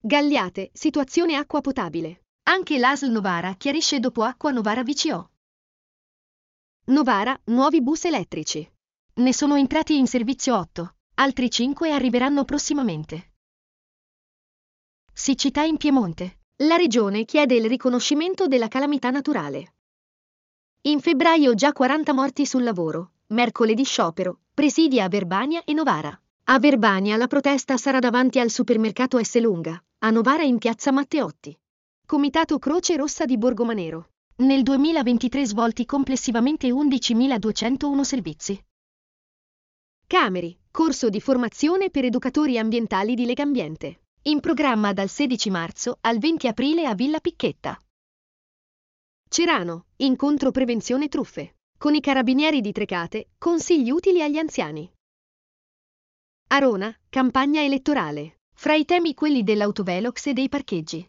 Gagliate, situazione acqua potabile. Anche l'ASL Novara chiarisce dopo acqua Novara VCO. Novara, nuovi bus elettrici. Ne sono entrati in servizio 8, altri 5 arriveranno prossimamente. Siccità in Piemonte. La regione chiede il riconoscimento della calamità naturale. In febbraio già 40 morti sul lavoro, mercoledì sciopero, presidi a Verbania e Novara. A Verbania la protesta sarà davanti al supermercato S. Lunga, a Novara in piazza Matteotti. Comitato Croce Rossa di Borgomanero. Nel 2023 svolti complessivamente 11.201 servizi. Cameri, corso di formazione per educatori ambientali di Legambiente. In programma dal 16 marzo al 20 aprile a Villa Picchetta. Cerano, incontro prevenzione truffe. Con i carabinieri di Trecate, consigli utili agli anziani. Arona, campagna elettorale. Fra i temi quelli dell'autovelox e dei parcheggi.